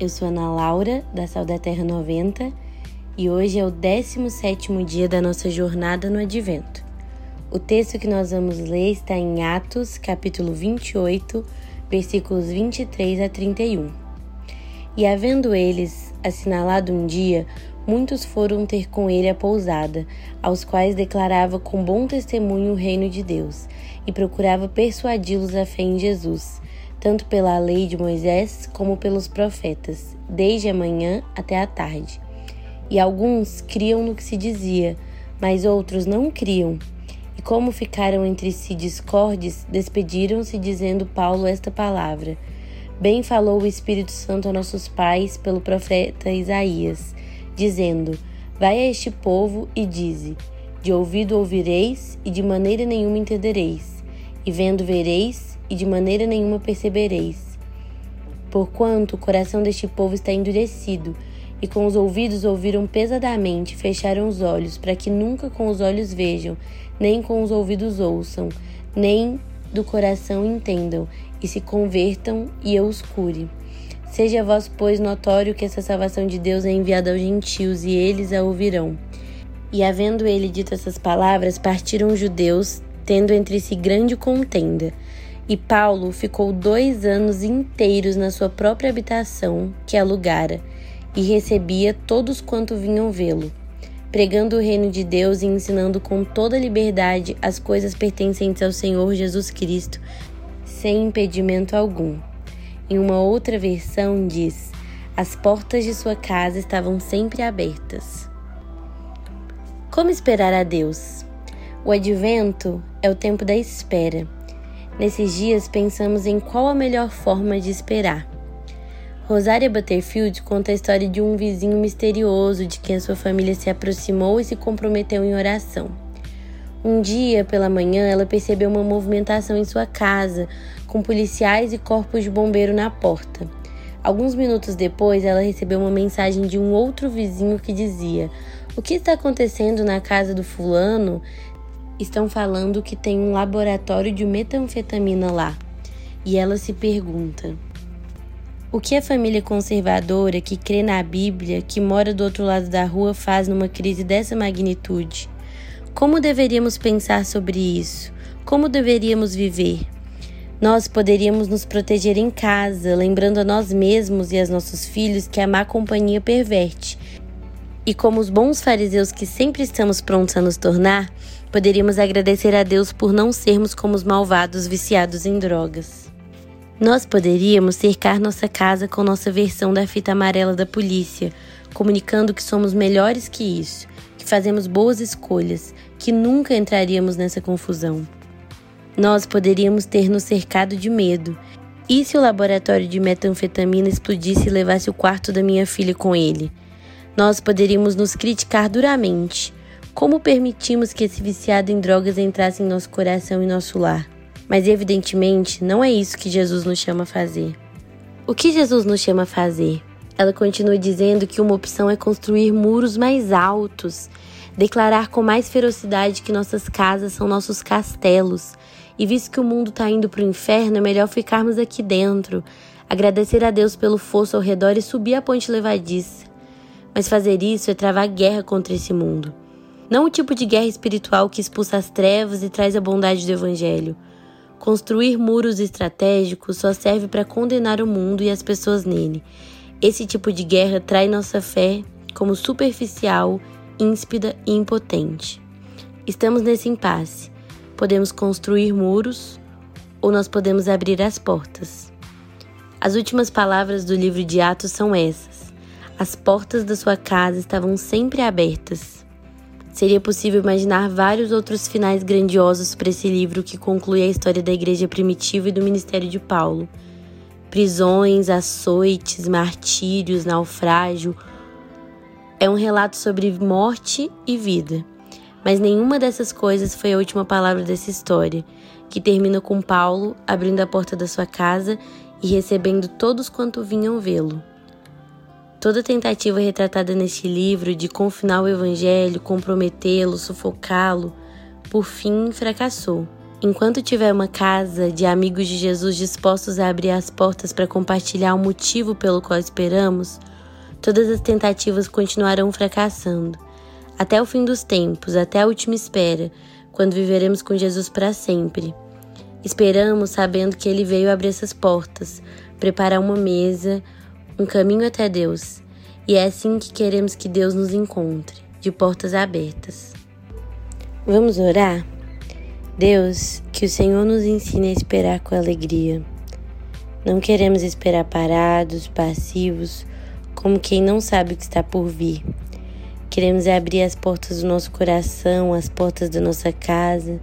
Eu sou Ana Laura, da Sal da Terra 90, e hoje é o 17º dia da nossa jornada no Advento. O texto que nós vamos ler está em Atos, capítulo 28, versículos 23 a 31. E havendo eles assinalado um dia, muitos foram ter com ele a pousada, aos quais declarava com bom testemunho o reino de Deus, e procurava persuadi-los à fé em Jesus tanto pela lei de Moisés como pelos profetas, desde a manhã até a tarde. E alguns criam no que se dizia, mas outros não criam. E como ficaram entre si discordes, despediram-se, dizendo Paulo esta palavra: Bem falou o Espírito Santo a nossos pais pelo profeta Isaías, dizendo: Vai a este povo e dize: De ouvido ouvireis, e de maneira nenhuma entendereis, e vendo vereis, e de maneira nenhuma percebereis. Porquanto o coração deste povo está endurecido, e com os ouvidos ouviram pesadamente, fecharam os olhos, para que nunca com os olhos vejam, nem com os ouvidos ouçam, nem do coração entendam, e se convertam e eu os cure. Seja vós, pois, notório que essa salvação de Deus é enviada aos gentios, e eles a ouvirão. E havendo ele dito essas palavras, partiram os judeus, tendo entre si grande contenda. E Paulo ficou dois anos inteiros na sua própria habitação, que alugara, e recebia todos quanto vinham vê-lo, pregando o reino de Deus e ensinando com toda liberdade as coisas pertencentes ao Senhor Jesus Cristo, sem impedimento algum. Em uma outra versão diz: as portas de sua casa estavam sempre abertas. Como esperar a Deus? O advento é o tempo da espera Nesses dias pensamos em qual a melhor forma de esperar. Rosária Butterfield conta a história de um vizinho misterioso de quem sua família se aproximou e se comprometeu em oração. Um dia, pela manhã, ela percebeu uma movimentação em sua casa, com policiais e corpos de bombeiro na porta. Alguns minutos depois, ela recebeu uma mensagem de um outro vizinho que dizia: O que está acontecendo na casa do fulano? Estão falando que tem um laboratório de metanfetamina lá. E ela se pergunta: o que a família conservadora que crê na Bíblia, que mora do outro lado da rua, faz numa crise dessa magnitude? Como deveríamos pensar sobre isso? Como deveríamos viver? Nós poderíamos nos proteger em casa, lembrando a nós mesmos e aos nossos filhos que a má companhia perverte. E como os bons fariseus que sempre estamos prontos a nos tornar, Poderíamos agradecer a Deus por não sermos como os malvados viciados em drogas. Nós poderíamos cercar nossa casa com nossa versão da fita amarela da polícia, comunicando que somos melhores que isso, que fazemos boas escolhas, que nunca entraríamos nessa confusão. Nós poderíamos ter nos cercado de medo. E se o laboratório de metanfetamina explodisse e levasse o quarto da minha filha com ele? Nós poderíamos nos criticar duramente, como permitimos que esse viciado em drogas entrasse em nosso coração e nosso lar? Mas evidentemente não é isso que Jesus nos chama a fazer. O que Jesus nos chama a fazer? Ela continua dizendo que uma opção é construir muros mais altos, declarar com mais ferocidade que nossas casas são nossos castelos, e visto que o mundo está indo para o inferno, é melhor ficarmos aqui dentro, agradecer a Deus pelo fosso ao redor e subir a ponte levadiça. Mas fazer isso é travar guerra contra esse mundo. Não o tipo de guerra espiritual que expulsa as trevas e traz a bondade do Evangelho. Construir muros estratégicos só serve para condenar o mundo e as pessoas nele. Esse tipo de guerra trai nossa fé como superficial, íspida e impotente. Estamos nesse impasse. Podemos construir muros ou nós podemos abrir as portas. As últimas palavras do livro de Atos são essas: As portas da sua casa estavam sempre abertas. Seria possível imaginar vários outros finais grandiosos para esse livro que conclui a história da igreja primitiva e do ministério de Paulo. Prisões, açoites, martírios, naufrágio. É um relato sobre morte e vida. Mas nenhuma dessas coisas foi a última palavra dessa história, que termina com Paulo abrindo a porta da sua casa e recebendo todos quanto vinham vê-lo. Toda tentativa retratada neste livro de confinar o Evangelho, comprometê-lo, sufocá-lo, por fim fracassou. enquanto tiver uma casa de amigos de Jesus dispostos a abrir as portas para compartilhar o motivo pelo qual esperamos, todas as tentativas continuarão fracassando. Até o fim dos tempos, até a última espera, quando viveremos com Jesus para sempre. Esperamos sabendo que Ele veio abrir essas portas, preparar uma mesa, um caminho até Deus. E é assim que queremos que Deus nos encontre, de portas abertas. Vamos orar? Deus, que o Senhor nos ensine a esperar com alegria. Não queremos esperar parados, passivos, como quem não sabe o que está por vir. Queremos abrir as portas do nosso coração, as portas da nossa casa.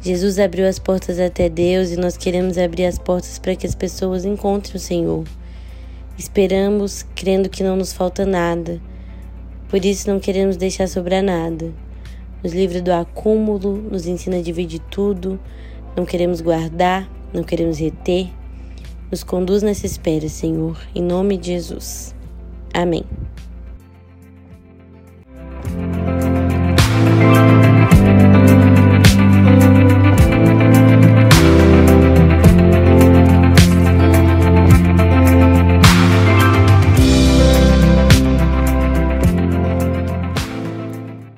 Jesus abriu as portas até Deus e nós queremos abrir as portas para que as pessoas encontrem o Senhor. Esperamos crendo que não nos falta nada, por isso não queremos deixar sobrar nada nos livra do acúmulo, nos ensina a dividir tudo, não queremos guardar, não queremos reter. Nos conduz nessa espera, Senhor, em nome de Jesus. Amém.